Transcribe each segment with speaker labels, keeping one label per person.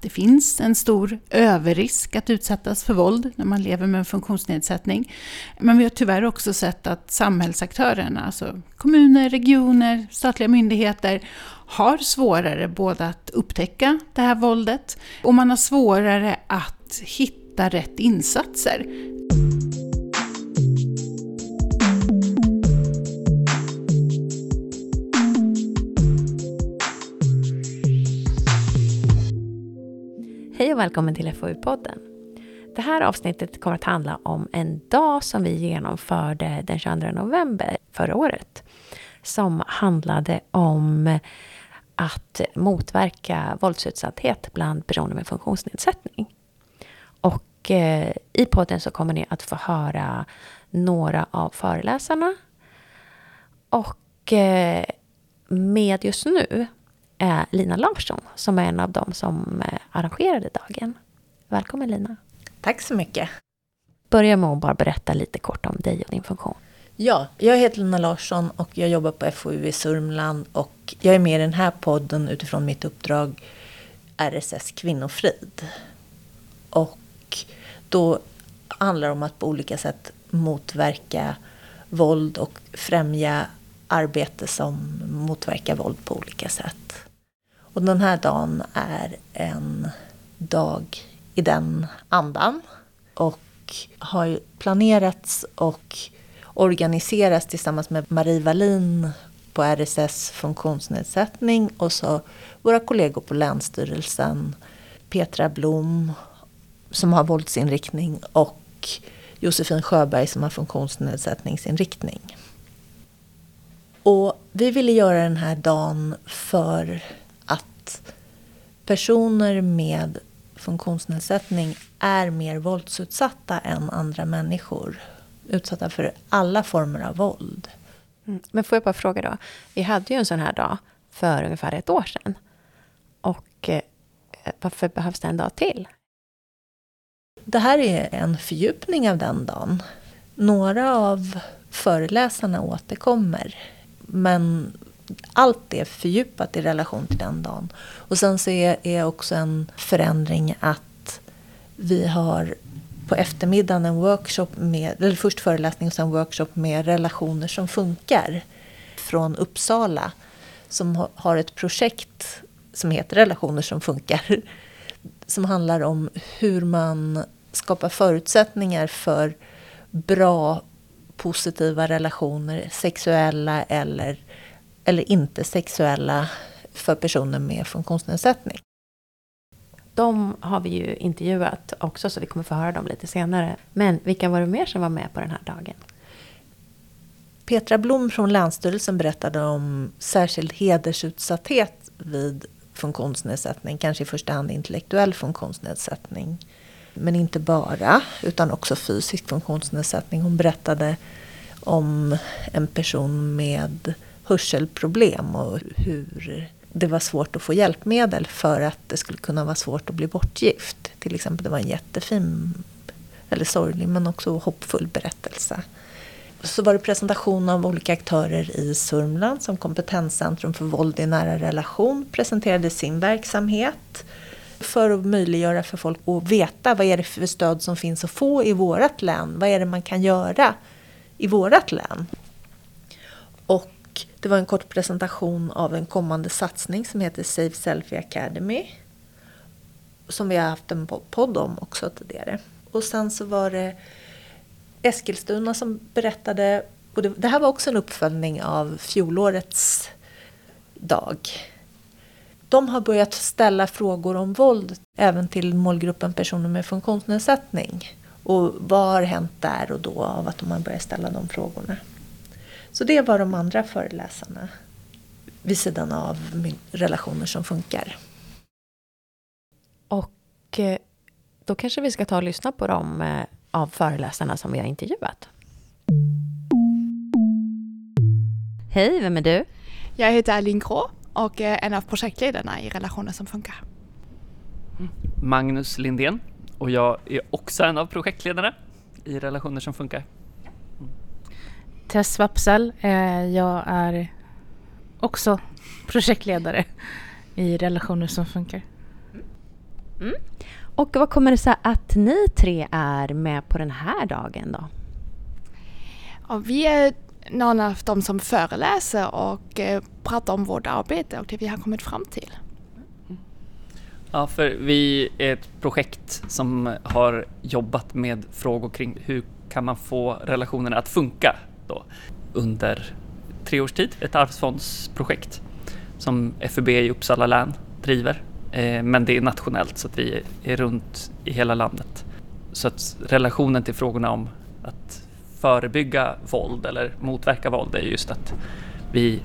Speaker 1: det finns en stor överrisk att utsättas för våld när man lever med en funktionsnedsättning. Men vi har tyvärr också sett att samhällsaktörerna, alltså kommuner, regioner, statliga myndigheter, har svårare både att upptäcka det här våldet och man har svårare att hitta rätt insatser.
Speaker 2: Och välkommen till FoU-podden. Det här avsnittet kommer att handla om en dag som vi genomförde den 22 november förra året. Som handlade om att motverka våldsutsatthet bland personer med funktionsnedsättning. Och eh, i podden så kommer ni att få höra några av föreläsarna. Och eh, med just nu är Lina Larsson som är en av dem som eh, arrangerade dagen. Välkommen Lina!
Speaker 3: Tack så mycket!
Speaker 2: Börja med att bara berätta lite kort om dig och din funktion.
Speaker 3: Ja, jag heter Lina Larsson och jag jobbar på FoU i Sörmland och jag är med i den här podden utifrån mitt uppdrag RSS Kvinnofrid. Och då handlar det om att på olika sätt motverka våld och främja arbete som motverkar våld på olika sätt. Och den här dagen är en dag i den andan. Och har planerats och organiserats tillsammans med Marie Wallin på RSS funktionsnedsättning och så våra kollegor på Länsstyrelsen, Petra Blom som har våldsinriktning och Josefin Sjöberg som har funktionsnedsättningsinriktning. Och vi ville göra den här dagen för personer med funktionsnedsättning är mer våldsutsatta än andra människor. Utsatta för alla former av våld.
Speaker 2: Mm. Men får jag bara fråga då. Vi hade ju en sån här dag för ungefär ett år sedan. Och eh, varför behövs det en dag till?
Speaker 3: Det här är en fördjupning av den dagen. Några av föreläsarna återkommer. Men allt är fördjupat i relation till den dagen. Och sen så är, är också en förändring att vi har på eftermiddagen en workshop med, eller först föreläsning och sen workshop med relationer som funkar. Från Uppsala. Som har ett projekt som heter Relationer som funkar. Som handlar om hur man skapar förutsättningar för bra positiva relationer, sexuella eller eller inte sexuella för personer med funktionsnedsättning.
Speaker 2: De har vi ju intervjuat också, så vi kommer få höra dem lite senare. Men vilka var det mer som var med på den här dagen?
Speaker 3: Petra Blom från Länsstyrelsen berättade om särskild hedersutsatthet vid funktionsnedsättning, kanske i första hand intellektuell funktionsnedsättning. Men inte bara, utan också fysisk funktionsnedsättning. Hon berättade om en person med hörselproblem och hur det var svårt att få hjälpmedel för att det skulle kunna vara svårt att bli bortgift. Till exempel, det var en jättefin, eller sorglig, men också hoppfull berättelse. Så var det presentation av olika aktörer i Sörmland som Kompetenscentrum för våld i nära relation presenterade sin verksamhet för att möjliggöra för folk att veta vad är det för stöd som finns att få i vårt län. Vad är det man kan göra i vårt län? Det var en kort presentation av en kommande satsning som heter Safe Selfie Academy. Som vi har haft en podd om också tidigare. Och sen så var det Eskilstuna som berättade, och det, det här var också en uppföljning av fjolårets dag. De har börjat ställa frågor om våld även till målgruppen personer med funktionsnedsättning. Och vad har hänt där och då av att de har börjat ställa de frågorna? Så det var de andra föreläsarna vid sidan av relationer som funkar.
Speaker 2: Och eh, då kanske vi ska ta och lyssna på de eh, av föreläsarna som vi har intervjuat. Hej, vem är du?
Speaker 4: Jag heter Aline Grå och är en av projektledarna i Relationer som funkar.
Speaker 5: Magnus Lindén och jag är också en av projektledarna i Relationer som funkar.
Speaker 6: Tess Wapsal. Eh, jag är också projektledare i Relationer som funkar.
Speaker 2: Mm. Och vad kommer det sig att ni tre är med på den här dagen då?
Speaker 4: Och vi är några av de som föreläser och eh, pratar om vårt arbete och det vi har kommit fram till.
Speaker 5: Ja, för vi är ett projekt som har jobbat med frågor kring hur kan man få relationerna att funka då under tre års tid. Ett arvsfondsprojekt som FUB i Uppsala län driver. Eh, men det är nationellt så att vi är runt i hela landet. Så att relationen till frågorna om att förebygga våld eller motverka våld är just att vi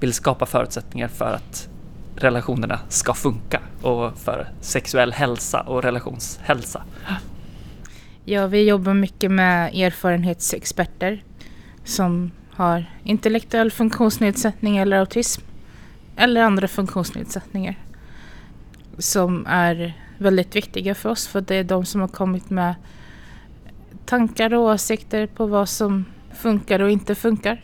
Speaker 5: vill skapa förutsättningar för att relationerna ska funka och för sexuell hälsa och relationshälsa.
Speaker 6: Ja, vi jobbar mycket med erfarenhetsexperter som har intellektuell funktionsnedsättning eller autism eller andra funktionsnedsättningar som är väldigt viktiga för oss för det är de som har kommit med tankar och åsikter på vad som funkar och inte funkar.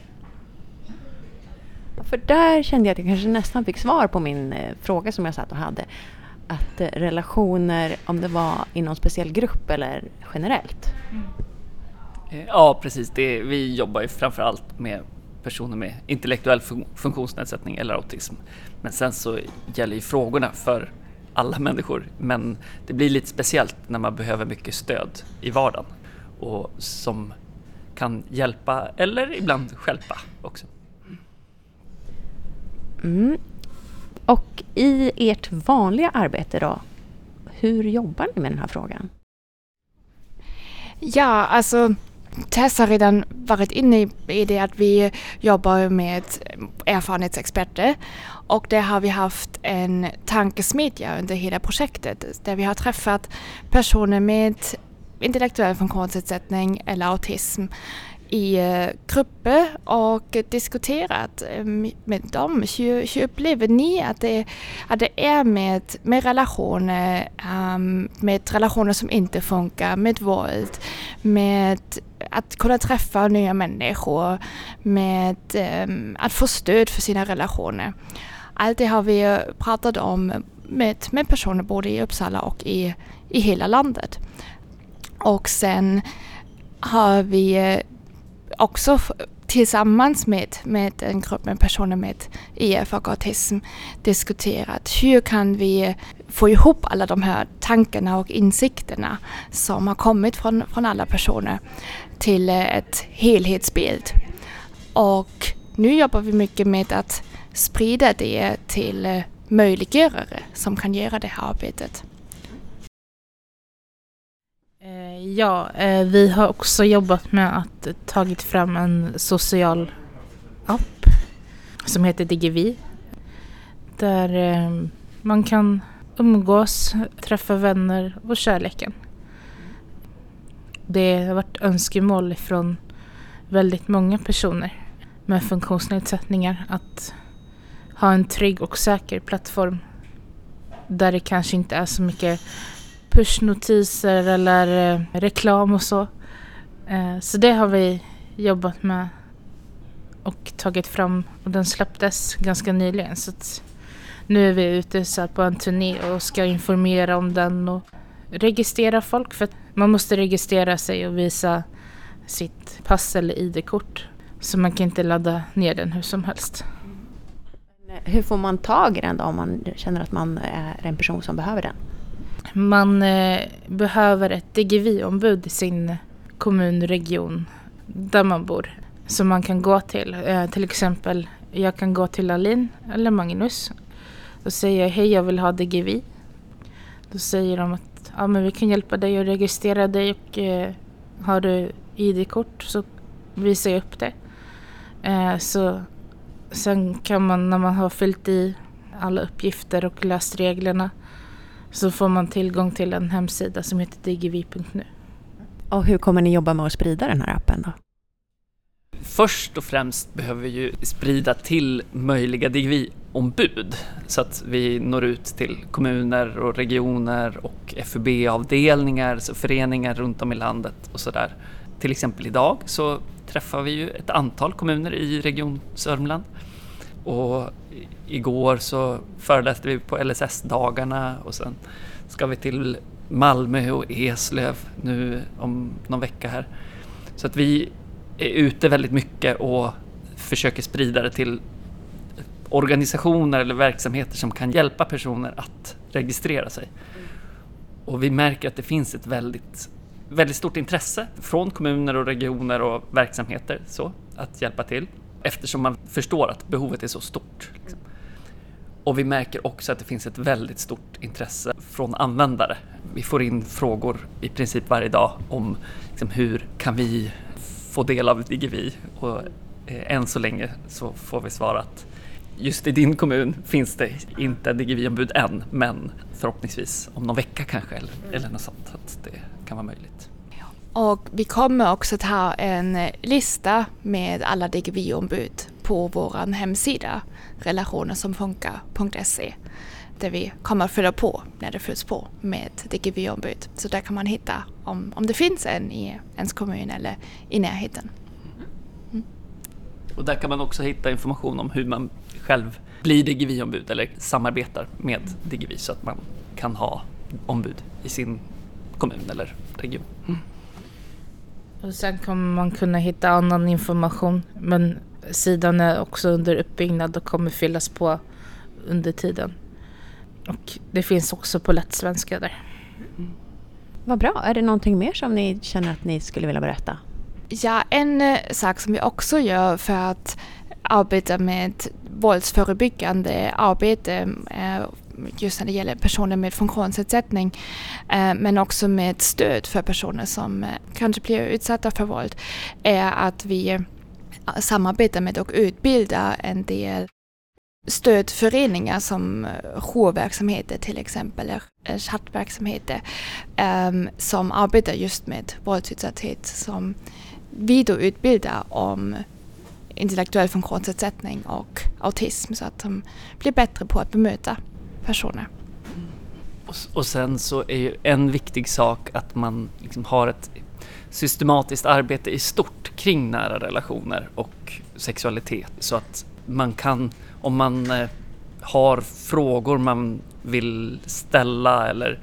Speaker 2: För där kände jag att jag kanske nästan fick svar på min eh, fråga som jag satt och hade. Att eh, relationer, om det var i någon speciell grupp eller generellt.
Speaker 5: Eh, Ja, precis. Det, vi jobbar ju framförallt med personer med intellektuell fun- funktionsnedsättning eller autism. Men sen så gäller ju frågorna för alla människor. Men det blir lite speciellt när man behöver mycket stöd i vardagen och som kan hjälpa eller ibland stjälpa också.
Speaker 2: Mm. Och i ert vanliga arbete då, hur jobbar ni med den här frågan?
Speaker 4: Ja, alltså Tess har redan varit inne i- det att vi jobbar med erfarenhetsexperter. Och där har vi haft en tankesmedja under hela projektet där vi har träffat personer med intellektuell funktionsnedsättning eller autism i eh, grupper och diskuterat eh, med dem. Hur, hur upplever ni att det, att det är med, med relationer, ehm, med relationer som inte funkar, med våld, med att kunna träffa nya människor, med ehm, att få stöd för sina relationer. Allt det har vi pratat om med, med personer både i Uppsala och i, i hela landet. Och sen har vi eh, också tillsammans med, med en grupp med personer med EF och autism diskuterat hur kan vi få ihop alla de här tankarna och insikterna som har kommit från, från alla personer till ett helhetsbild. Och nu jobbar vi mycket med att sprida det till möjliggörare som kan göra det här arbetet.
Speaker 6: Eh, ja, eh, vi har också jobbat med att tagit fram en social app som heter Digivi. Där eh, man kan umgås, träffa vänner och kärleken. Det har varit önskemål från väldigt många personer med funktionsnedsättningar att ha en trygg och säker plattform där det kanske inte är så mycket pushnotiser eller eh, reklam och så. Eh, så det har vi jobbat med och tagit fram och den släpptes ganska nyligen. Så att nu är vi ute så här på en turné och ska informera om den och registrera folk för att man måste registrera sig och visa sitt pass eller ID-kort. Så man kan inte ladda ner den hur som helst.
Speaker 2: Eh, hur får man tag i den då om man känner att man eh, är en person som behöver den?
Speaker 6: Man eh, behöver ett DGVI-ombud i sin kommun, region, där man bor. Som man kan gå till. Eh, till exempel, jag kan gå till Alin eller Magnus. Då säger jag, hej jag vill ha DGVI. Då säger de att ja, men vi kan hjälpa dig att registrera dig och eh, har du ID-kort så visar jag upp det. Eh, så sen kan man när man har fyllt i alla uppgifter och läst reglerna så får man tillgång till en hemsida som heter digivi.nu.
Speaker 2: Och hur kommer ni jobba med att sprida den här appen då?
Speaker 5: Först och främst behöver vi ju sprida till möjliga DGVI-ombud så att vi når ut till kommuner och regioner och FUB-avdelningar, föreningar runt om i landet och sådär. Till exempel idag så träffar vi ju ett antal kommuner i Region Sörmland och igår så föreläste vi på LSS-dagarna och sen ska vi till Malmö och Eslöv nu om någon vecka här. Så att vi är ute väldigt mycket och försöker sprida det till organisationer eller verksamheter som kan hjälpa personer att registrera sig. Och vi märker att det finns ett väldigt, väldigt stort intresse från kommuner och regioner och verksamheter så, att hjälpa till eftersom man förstår att behovet är så stort. Liksom. Och vi märker också att det finns ett väldigt stort intresse från användare. Vi får in frågor i princip varje dag om liksom, hur kan vi få del av Digivi? Och eh, än så länge så får vi svara att just i din kommun finns det inte Digivi-ombud än, men förhoppningsvis om någon vecka kanske eller, eller något sånt, att det kan vara möjligt.
Speaker 4: Och vi kommer också att ha en lista med alla DGV-ombud på vår hemsida relationersomfunkar.se där vi kommer att fylla på när det fylls på med DGV-ombud. Så där kan man hitta om, om det finns en i ens kommun eller i närheten.
Speaker 5: Mm. Och där kan man också hitta information om hur man själv blir DGV-ombud eller samarbetar med DGV så att man kan ha ombud i sin kommun eller region. Mm.
Speaker 6: Och sen kommer man kunna hitta annan information men sidan är också under uppbyggnad och kommer fyllas på under tiden. Och det finns också på lätt svenska där.
Speaker 2: Mm. Vad bra. Är det någonting mer som ni känner att ni skulle vilja berätta?
Speaker 4: Ja, en eh, sak som vi också gör för att arbeta med våldsförebyggande arbete eh, just när det gäller personer med funktionsnedsättning eh, men också med stöd för personer som eh, kanske blir utsatta för våld är att vi eh, samarbetar med och utbildar en del stödföreningar som jourverksamheter till exempel, eller chattverksamheter ehm, som arbetar just med våldsutsatthet som vi då utbildar om intellektuell funktionsnedsättning och autism så att de blir bättre på att bemöta personer.
Speaker 5: Och, sen så är ju en viktig sak att man liksom har ett systematiskt arbete i stort kring nära relationer och sexualitet så att man kan, om man eh, har frågor man vill ställa eller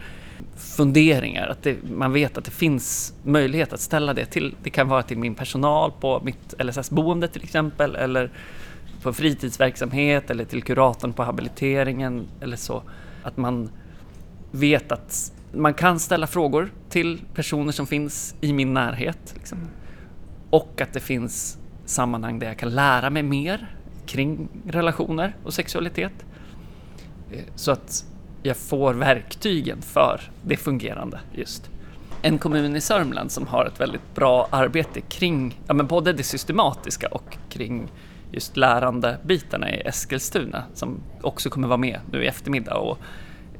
Speaker 5: funderingar, att det, man vet att det finns möjlighet att ställa det till, det kan vara till min personal på mitt LSS-boende till exempel eller på fritidsverksamhet eller till kuratorn på habiliteringen eller så. Att man vet att man kan ställa frågor till personer som finns i min närhet. Liksom. Och att det finns sammanhang där jag kan lära mig mer kring relationer och sexualitet. Eh, så att jag får verktygen för det fungerande just. En kommun i Sörmland som har ett väldigt bra arbete kring ja, men både det systematiska och kring just lärandebitarna i Eskilstuna som också kommer vara med nu i eftermiddag och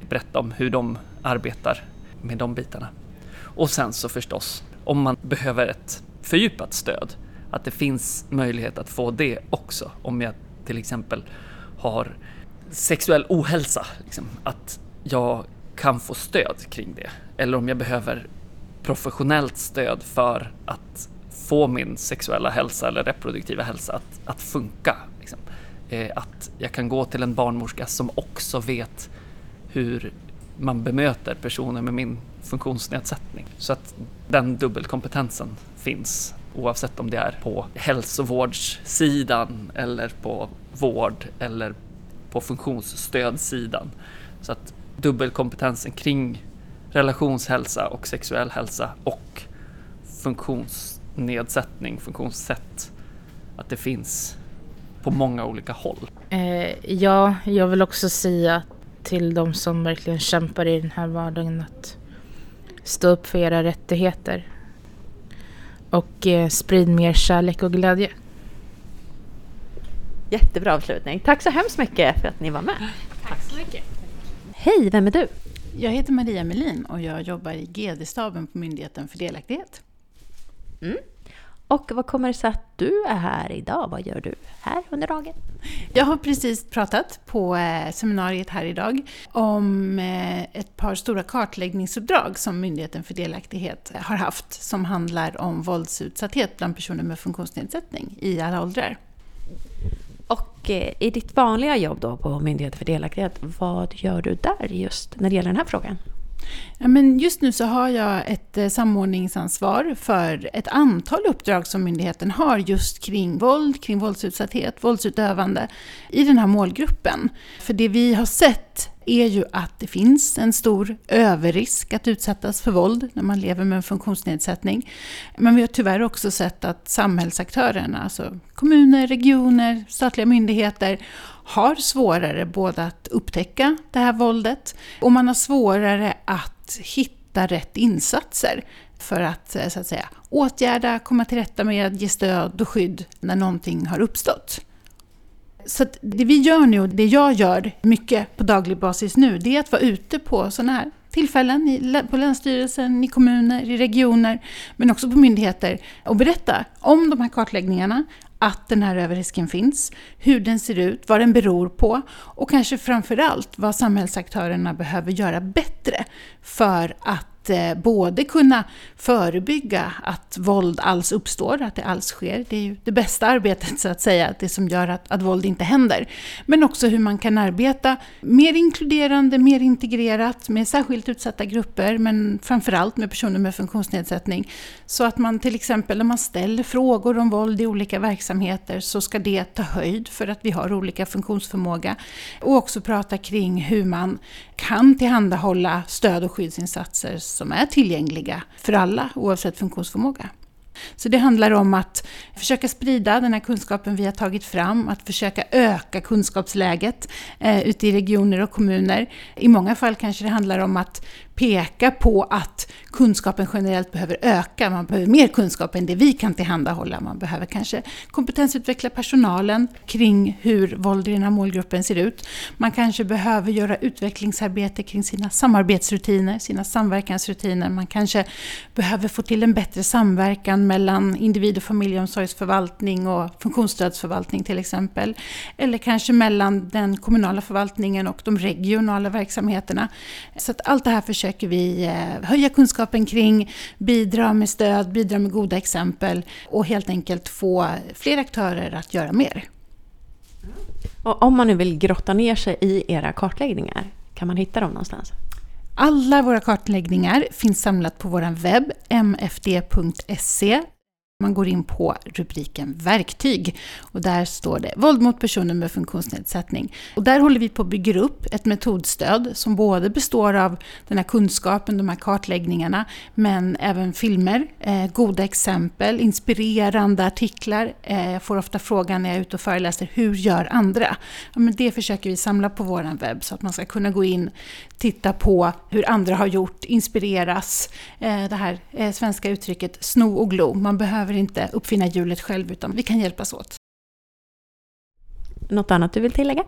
Speaker 5: berätta om hur de arbetar med de bitarna. Och sen så förstås, om man behöver ett fördjupat stöd, att det finns möjlighet att få det också. Om jag till exempel har sexuell ohälsa, liksom, att jag kan få stöd kring det. Eller om jag behöver professionellt stöd för att få min sexuella hälsa eller reproduktiva hälsa att, att funka. Liksom. Eh, att jag kan gå till en barnmorska som också vet hur man bemöter personer med min funktionsnedsättning. Så att den dubbelkompetensen finns oavsett om det är på hälsovårdssidan eller på vård eller på funktionsstödsidan. Så att dubbelkompetensen kring relationshälsa och sexuell hälsa och funktionsnedsättning, funktionssätt, att det finns på många olika håll.
Speaker 6: Eh, ja, jag vill också säga till de som verkligen kämpar i den här vardagen att stå upp för era rättigheter och eh, sprid mer kärlek och glädje.
Speaker 2: Jättebra avslutning. Tack så hemskt mycket för att ni var med.
Speaker 4: Tack så mycket.
Speaker 2: Hej, vem är du?
Speaker 1: Jag heter Maria Melin och jag jobbar i GD-staben på Myndigheten för delaktighet.
Speaker 2: Mm. Och vad kommer det sig att du är här idag? Vad gör du här under dagen?
Speaker 1: Jag har precis pratat på eh, seminariet här idag om eh, ett par stora kartläggningsuppdrag som Myndigheten för delaktighet har haft som handlar om våldsutsatthet bland personer med funktionsnedsättning i alla åldrar.
Speaker 2: Och eh, i ditt vanliga jobb då på Myndigheten för delaktighet, vad gör du där just när det gäller den här frågan?
Speaker 1: Ja, men just nu så har jag ett eh, samordningsansvar för ett antal uppdrag som myndigheten har just kring våld, kring våldsutsatthet, våldsutövande i den här målgruppen. För det vi har sett är ju att det finns en stor överrisk att utsättas för våld när man lever med en funktionsnedsättning. Men vi har tyvärr också sett att samhällsaktörerna, alltså kommuner, regioner, statliga myndigheter, har svårare både att upptäcka det här våldet och man har svårare att hitta rätt insatser för att, eh, så att säga, åtgärda, komma till rätta med, ge stöd och skydd när någonting har uppstått. Så det vi gör nu, och det jag gör mycket på daglig basis nu, det är att vara ute på sådana här tillfällen på Länsstyrelsen, i kommuner, i regioner, men också på myndigheter och berätta om de här kartläggningarna, att den här överrisken finns, hur den ser ut, vad den beror på och kanske framförallt vad samhällsaktörerna behöver göra bättre för att Eh, både kunna förebygga att våld alls uppstår, att det alls sker. Det är ju det bästa arbetet så att säga, det som gör att, att våld inte händer. Men också hur man kan arbeta mer inkluderande, mer integrerat med särskilt utsatta grupper, men framförallt med personer med funktionsnedsättning. Så att man till exempel när man ställer frågor om våld i olika verksamheter så ska det ta höjd för att vi har olika funktionsförmåga. Och också prata kring hur man kan tillhandahålla stöd och skyddsinsatser som är tillgängliga för alla oavsett funktionsförmåga. Så det handlar om att försöka sprida den här kunskapen vi har tagit fram, att försöka öka kunskapsläget eh, ute i regioner och kommuner. I många fall kanske det handlar om att peka på att kunskapen generellt behöver öka. Man behöver mer kunskap än det vi kan tillhandahålla. Man behöver kanske kompetensutveckla personalen kring hur våld i den här målgruppen ser ut. Man kanske behöver göra utvecklingsarbete kring sina samarbetsrutiner, sina samverkansrutiner. Man kanske behöver få till en bättre samverkan mellan individ och familjeomsorgsförvaltning och funktionsstödsförvaltning till exempel. Eller kanske mellan den kommunala förvaltningen och de regionala verksamheterna. Så att allt det här försöker försöker vi eh, höja kunskapen kring, bidra med stöd, bidra med goda exempel och helt enkelt få fler aktörer att göra mer.
Speaker 2: Och om man nu vill grotta ner sig i era kartläggningar, kan man hitta dem någonstans?
Speaker 1: Alla våra kartläggningar finns samlat på vår webb, mfd.se. Man går in på rubriken verktyg och där står det våld mot personer med funktionsnedsättning. Och där håller vi på att bygga upp ett metodstöd som både består av den här kunskapen, de här kartläggningarna, men även filmer, eh, goda exempel, inspirerande artiklar. Eh, jag får ofta frågan när jag är ute och föreläser, hur gör andra? Ja, men det försöker vi samla på vår webb så att man ska kunna gå in, titta på hur andra har gjort, inspireras. Eh, det här eh, svenska uttrycket sno och glo. Man behöver behöver inte uppfinna hjulet själv utan vi kan hjälpas åt.
Speaker 2: Något annat du vill tillägga?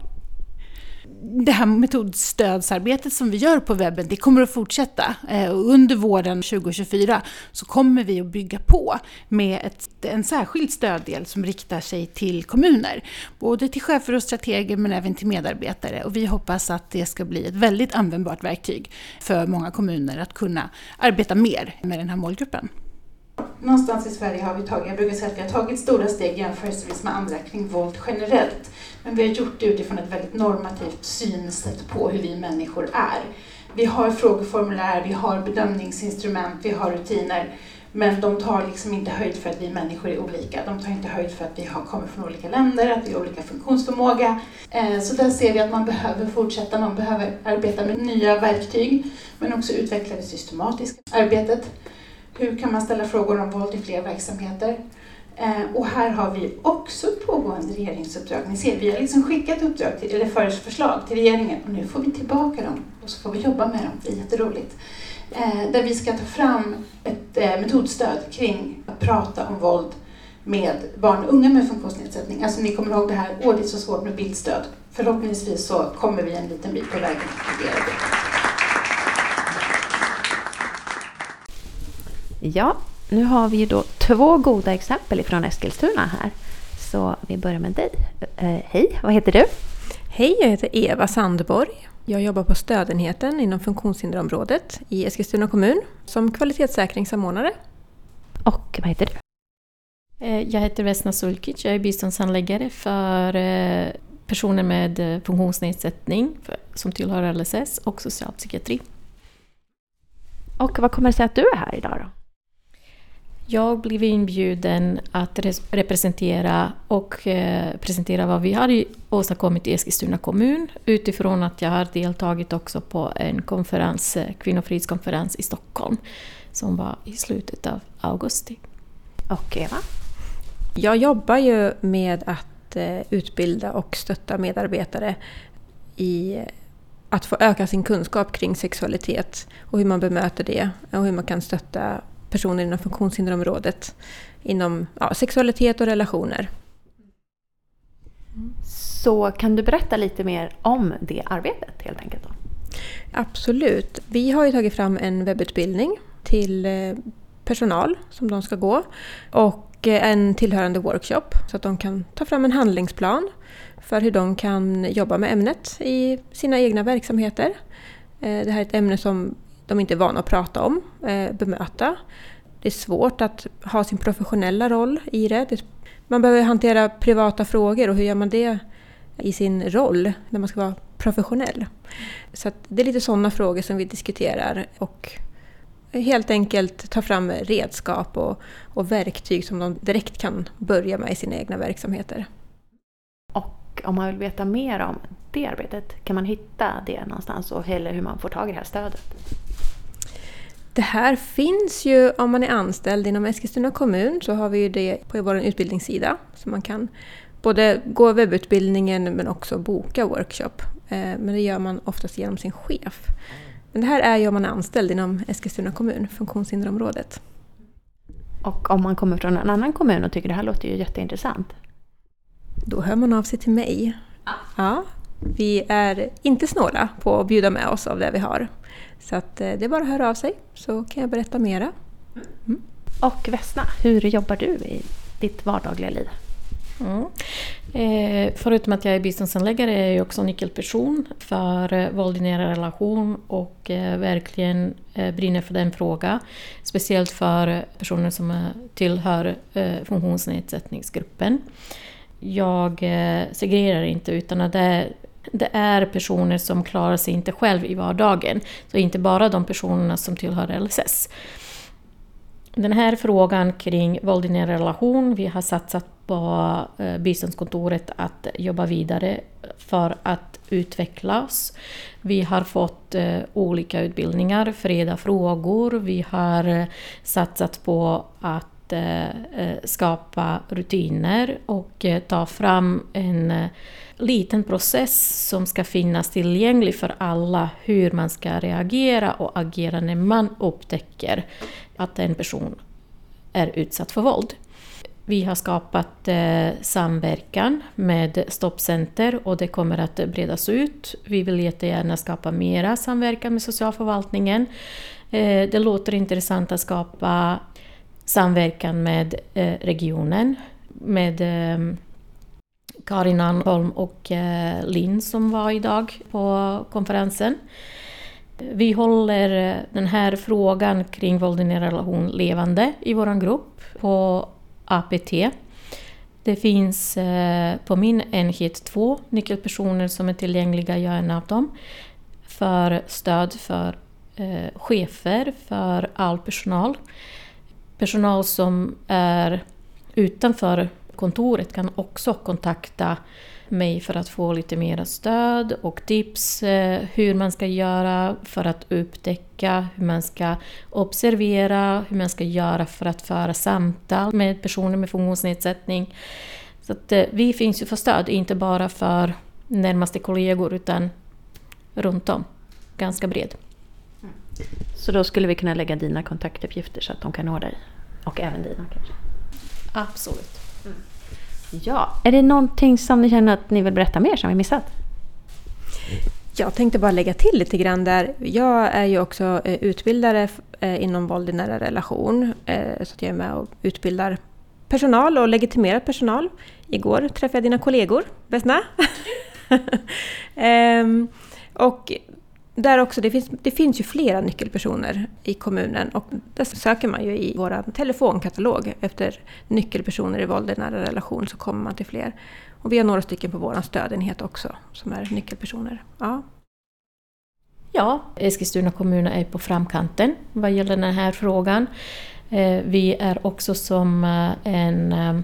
Speaker 1: det här metodstödsarbetet som vi gör på webben, det kommer att fortsätta. Eh, under våren 2024 så kommer vi att bygga på med ett, en särskild stöddel som riktar sig till kommuner. Både till chefer och strateger men även till medarbetare. Och vi hoppas att det ska bli ett väldigt användbart verktyg för många kommuner att kunna arbeta mer med den här målgruppen någonstans i Sverige har vi tagit, jag brukar säga att vi har tagit stora steg jämförelsevis med liksom andra kring våld generellt. Men vi har gjort det utifrån ett väldigt normativt synsätt på hur vi människor är. Vi har frågeformulär, vi har bedömningsinstrument, vi har rutiner. Men de tar liksom inte höjd för att vi människor är olika. De tar inte höjd för att vi har, kommer från olika länder, att vi har olika funktionsförmåga. Eh, så där ser vi att man behöver fortsätta, man behöver arbeta med nya verktyg, men också utveckla det systematiska arbetet. Hur kan man ställa frågor om våld i fler verksamheter? Eh, och här har vi också ett pågående regeringsuppdrag. Ni ser, vi har liksom skickat uppdrag till, eller förslag till regeringen och nu får vi tillbaka dem och så får vi jobba med dem. Det är jätteroligt. Eh, där vi ska ta fram ett eh, metodstöd kring att prata om våld med barn och unga med funktionsnedsättning. Alltså ni kommer ihåg det här, åh det är så svårt med bildstöd. Förhoppningsvis så kommer vi en liten bit på vägen att det.
Speaker 2: Ja, nu har vi ju då två goda exempel ifrån Eskilstuna här. Så vi börjar med dig. Eh, hej, vad heter du?
Speaker 7: Hej, jag heter Eva Sandborg. Jag jobbar på stödenheten inom funktionshinderområdet i Eskilstuna kommun som kvalitetssäkringssamordnare.
Speaker 2: Och vad heter du?
Speaker 8: Eh, jag heter Vesna Sulkic, jag är biståndshandläggare för eh, personer med funktionsnedsättning som tillhör LSS och socialpsykiatri.
Speaker 2: Och vad kommer det sig att du är här idag då?
Speaker 8: Jag blev inbjuden att representera och eh, presentera vad vi har åstadkommit i Eskilstuna kommun utifrån att jag har deltagit också på en konferens, eh, kvinnofridskonferens i Stockholm som var i slutet av augusti.
Speaker 2: Och Eva?
Speaker 7: Jag jobbar ju med att eh, utbilda och stötta medarbetare i eh, att få öka sin kunskap kring sexualitet och hur man bemöter det och hur man kan stötta personer inom funktionshinderområdet inom ja, sexualitet och relationer.
Speaker 2: Så kan du berätta lite mer om det arbetet helt enkelt? Då?
Speaker 7: Absolut. Vi har ju tagit fram en webbutbildning till eh, personal som de ska gå och eh, en tillhörande workshop så att de kan ta fram en handlingsplan för hur de kan jobba med ämnet i sina egna verksamheter. Eh, det här är ett ämne som de inte är vana att prata om, eh, bemöta. Det är svårt att ha sin professionella roll i det. Man behöver hantera privata frågor och hur gör man det i sin roll när man ska vara professionell? Så det är lite sådana frågor som vi diskuterar och helt enkelt ta fram redskap och, och verktyg som de direkt kan börja med i sina egna verksamheter.
Speaker 2: Och om man vill veta mer om det arbetet, kan man hitta det någonstans och eller hur man får tag i det här stödet?
Speaker 7: Det här finns ju om man är anställd inom Eskilstuna kommun så har vi ju det på vår utbildningssida. Så man kan både gå webbutbildningen men också boka workshop. Eh, men det gör man oftast genom sin chef. Men det här är ju om man är anställd inom Eskilstuna kommun, funktionshinderområdet.
Speaker 2: Och om man kommer från en annan kommun och tycker det här låter ju jätteintressant?
Speaker 7: Då hör man av sig till mig. Ja, vi är inte snåla på att bjuda med oss av det vi har. Så att eh, det är bara att höra av sig så kan jag berätta mera.
Speaker 2: Mm. Och Vesna, hur jobbar du i ditt vardagliga liv?
Speaker 8: Mm. Eh, förutom att jag är biståndsanläggare är jag också nyckelperson för eh, våld i nära relation och eh, verkligen eh, brinner för den frågan. Speciellt för personer som eh, tillhör eh, funktionsnedsättningsgruppen. Jag eh, segregerar inte utan det det är personer som klarar sig inte själv i vardagen. Så inte bara de personerna som tillhör LSS. Den här frågan kring våld i nära relation, vi har satsat på eh, biståndskontoret att jobba vidare för att utvecklas. Vi har fått eh, olika utbildningar, freda frågor, vi har eh, satsat på att skapa rutiner och ta fram en liten process som ska finnas tillgänglig för alla hur man ska reagera och agera när man upptäcker att en person är utsatt för våld. Vi har skapat eh, samverkan med Stoppcenter och det kommer att bredas ut. Vi vill jättegärna skapa mera samverkan med socialförvaltningen. Eh, det låter intressant att skapa samverkan med eh, regionen, med eh, Karin Anholm och eh, Linn som var idag på konferensen. Vi håller den här frågan kring våld i nära relation levande i vår grupp på APT. Det finns eh, på min enhet två nyckelpersoner som är tillgängliga, jag är en av dem, för stöd för eh, chefer, för all personal. Personal som är utanför kontoret kan också kontakta mig för att få lite mer stöd och tips eh, hur man ska göra för att upptäcka, hur man ska observera, hur man ska göra för att föra samtal med personer med funktionsnedsättning. Så att eh, vi finns ju för stöd, inte bara för närmaste kollegor utan runt om. Ganska bred.
Speaker 2: Så då skulle vi kunna lägga dina kontaktuppgifter så att de kan nå dig? Och även dina kanske?
Speaker 8: Absolut.
Speaker 2: Ja, är det någonting som ni känner att ni vill berätta mer som vi missat?
Speaker 7: Jag tänkte bara lägga till lite grann där. Jag är ju också eh, utbildare eh, inom våld i nära relation. Eh, så jag är med och utbildar personal och legitimerad personal. Igår träffade jag dina kollegor, Vesna. Ehm, och där också, det finns, det finns ju flera nyckelpersoner i kommunen och där söker man ju i vår telefonkatalog efter nyckelpersoner i våld i nära relation så kommer man till fler. Och vi har några stycken på vår stödenhet också som är nyckelpersoner. Ja.
Speaker 8: Ja, Eskilstuna kommun är på framkanten vad gäller den här frågan. Eh, vi är också som eh, en eh,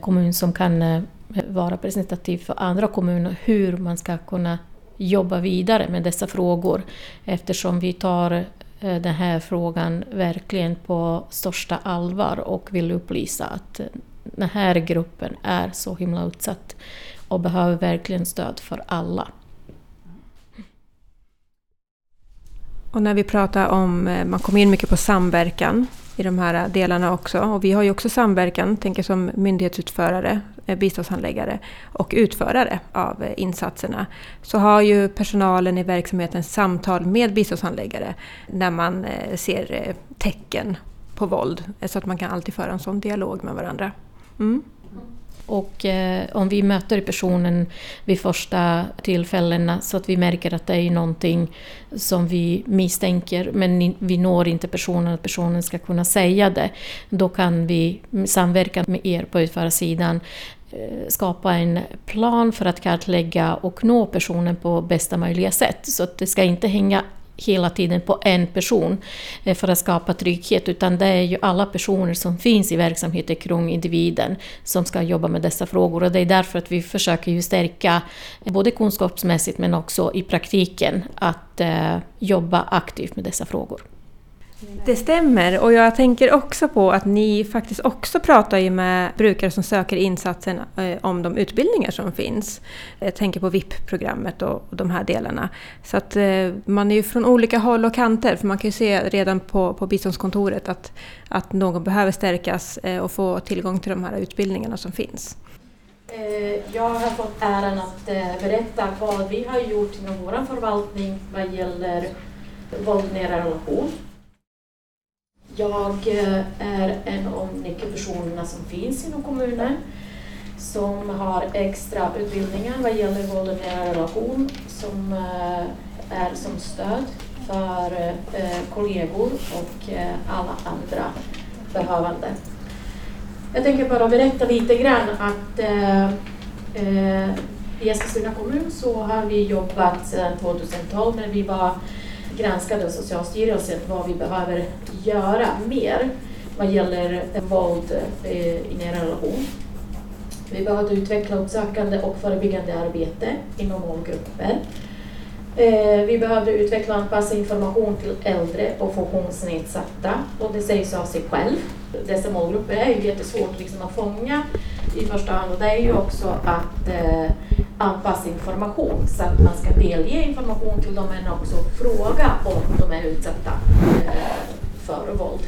Speaker 8: kommun som kan vara representativ för andra kommuner hur man ska kunna jobba vidare med dessa frågor eftersom vi tar eh, den här frågan verkligen på största allvar och vill upplysa att eh, den här gruppen är så himla utsatt och behöver verkligen stöd för alla.
Speaker 7: Och när vi pratar om, eh, man kommer in mycket på samverkan i de här delarna också. Och vi har ju också samverkan, tänker som myndighetsutförare, eh, biståndshandläggare och utförare av eh, insatserna. Så har ju personalen i verksamheten samtal med biståndshandläggare när man eh, ser tecken på våld. Så att man kan alltid föra en sån dialog med varandra. Mm.
Speaker 8: Och eh, om vi möter personen vid första tillfällena så att vi märker att det är någonting som vi misstänker men vi når inte personen, att personen ska kunna säga det. Då kan vi samverka med er på utförarsidan eh, skapa en plan för att kartlägga och nå personen på bästa möjliga sätt. Så att det ska inte hänga hela tiden på en person eh, för att skapa trygghet, utan det är ju alla personer som finns i verksamheten kring individen som ska jobba med dessa frågor. Och det är därför att vi försöker ju stärka, eh, både kunskapsmässigt men också i praktiken, att eh, jobba aktivt med dessa frågor.
Speaker 7: Det stämmer och jag tänker också på att ni faktiskt också pratar ju med brukare som söker insatsen eh, om de utbildningar som finns. Jag tänker på VIP-programmet och de här delarna. Så att eh, man är ju från olika håll och kanter för man kan ju se redan på, på biståndskontoret att, att någon behöver stärkas eh, och få tillgång till de här utbildningarna som finns.
Speaker 8: Jag har fått äran att berätta vad vi har gjort inom vår förvaltning vad gäller våld nära relation. Jag eh, är en av nyckelpersonerna som finns inom kommunen som har extra utbildningar vad gäller våld i nära relation som eh, är som stöd för eh, kollegor och alla andra behövande. Jag tänker bara berätta lite grann att i Eskilstuna kommun så har vi jobbat sedan 2012 när vi var granskade av Socialstyrelsen vad vi behöver göra mer vad gäller våld eh, i nära relation. Vi behöver utveckla uppsökande och förebyggande arbete inom målgrupper. Eh, vi behöver utveckla och anpassa information till äldre och funktionsnedsatta och det sägs av sig själv. Dessa målgrupper är ju jättesvårt liksom att fånga i första hand och det är ju också att eh, anpassa information så att man ska delge information till dem men också fråga om de är utsatta eh, för våld.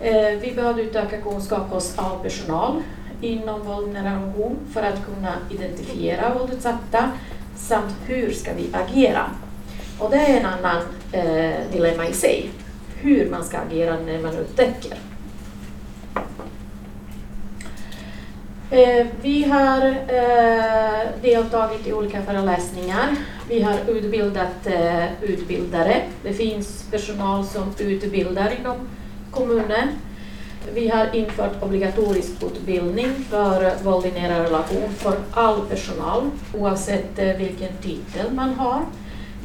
Speaker 8: Eh, vi behöver utöka kunskap hos all personal inom våld i relation för att kunna identifiera våldutsatta samt hur ska vi agera? Och det är en annan eh, dilemma i sig, hur man ska agera när man upptäcker Eh, vi har eh, deltagit i olika föreläsningar. Vi har utbildat eh, utbildare. Det finns personal som utbildar inom kommunen. Vi har infört obligatorisk utbildning för våld i nära relation för all personal oavsett vilken titel man har.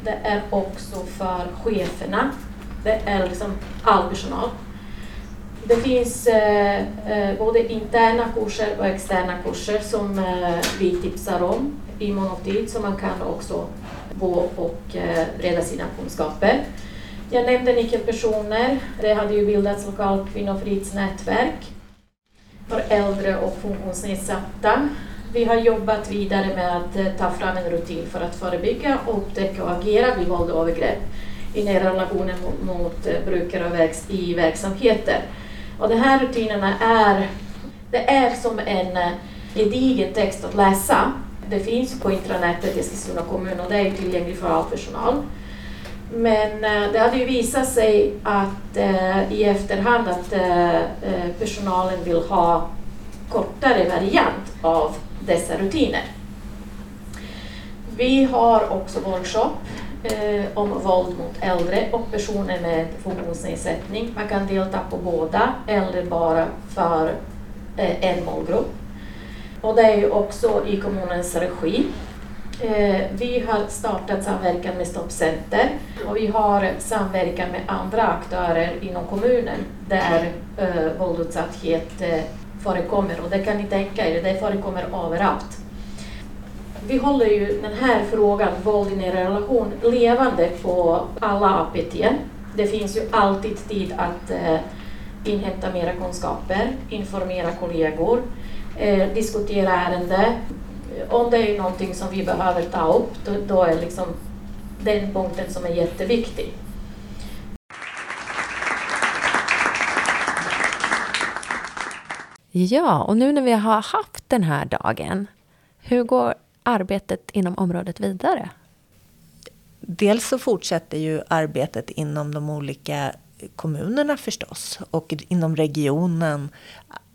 Speaker 8: Det är också för cheferna. Det är liksom all personal. Det finns eh, eh, både interna kurser och externa kurser som eh, vi tipsar om i monotid så man kan också gå och eh, breda sina kunskaper. Jag nämnde nyckelpersoner. Det hade ju bildats lokalt kvinnofridsnätverk för äldre och funktionsnedsatta. Vi har jobbat vidare med att eh, ta fram en rutin för att förebygga, upptäcka och agera vid våld och övergrepp i nära relationer mot, eh, brukare i verksamheter. Och de här rutinerna är, det är som en eh, gedigen text att läsa. Det finns på intranätet i Eskilstuna kommun och det är tillgängligt för all personal. Men eh, det hade ju visat sig att eh, i efterhand att eh, personalen vill ha kortare variant av dessa rutiner. Vi har också workshop eh, om våld mot äldre och personer med funktionsnedsättning. Man kan delta på båda eller bara för eh, en målgrupp. Och det är ju också i kommunens regi. Eh, vi har startat samverkan med Stoppcenter och vi har samverkan med andra aktörer inom kommunen där eh, våldsutsatthet eh, förekommer och det kan ni tänka er, det förekommer överallt. Vi håller ju den här frågan, våld i nära relation, levande på alla APT. Det finns ju alltid tid att eh, inhämta mera kunskaper, informera kollegor, eh, diskutera ärenden. Om det är någonting som vi behöver ta upp, då, då är liksom den punkten som är jätteviktig.
Speaker 2: Ja, och nu när vi har haft den här dagen, hur går arbetet inom området vidare?
Speaker 3: Dels så fortsätter ju arbetet inom de olika kommunerna förstås och inom regionen.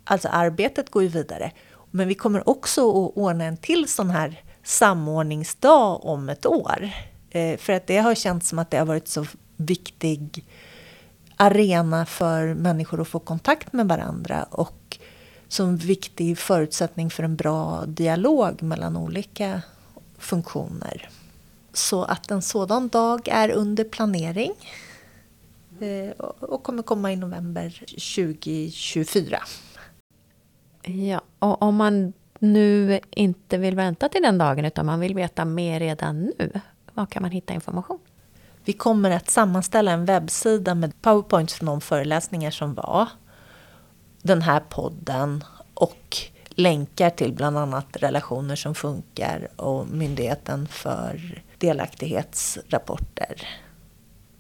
Speaker 3: Alltså arbetet går ju vidare. Men vi kommer också att ordna en till sån här samordningsdag om ett år. Eh, för att det har känts som att det har varit så viktig arena för människor att få kontakt med varandra och som viktig förutsättning för en bra dialog mellan olika funktioner. Så att en sådan dag är under planering eh, och kommer komma i november 2024.
Speaker 2: Ja, och om man nu inte vill vänta till den dagen utan man vill veta mer redan nu, var kan man hitta information?
Speaker 3: Vi kommer att sammanställa en webbsida med powerpoints från de föreläsningar som var, den här podden och länkar till bland annat relationer som funkar och Myndigheten för delaktighetsrapporter.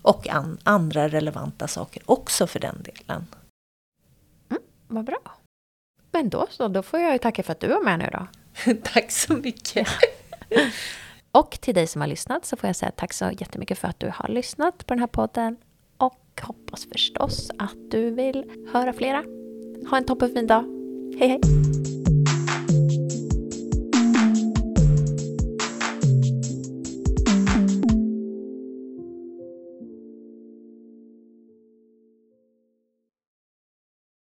Speaker 3: Och an andra relevanta saker också för den delen.
Speaker 2: Mm, vad bra. Men då så, då får jag ju tacka för att du var med nu då.
Speaker 3: tack så mycket.
Speaker 2: och till dig som har lyssnat så får jag säga tack så jättemycket för att du har lyssnat på den här podden. Och hoppas förstås att du vill höra flera. Ha en toppenfin dag. Hej hej!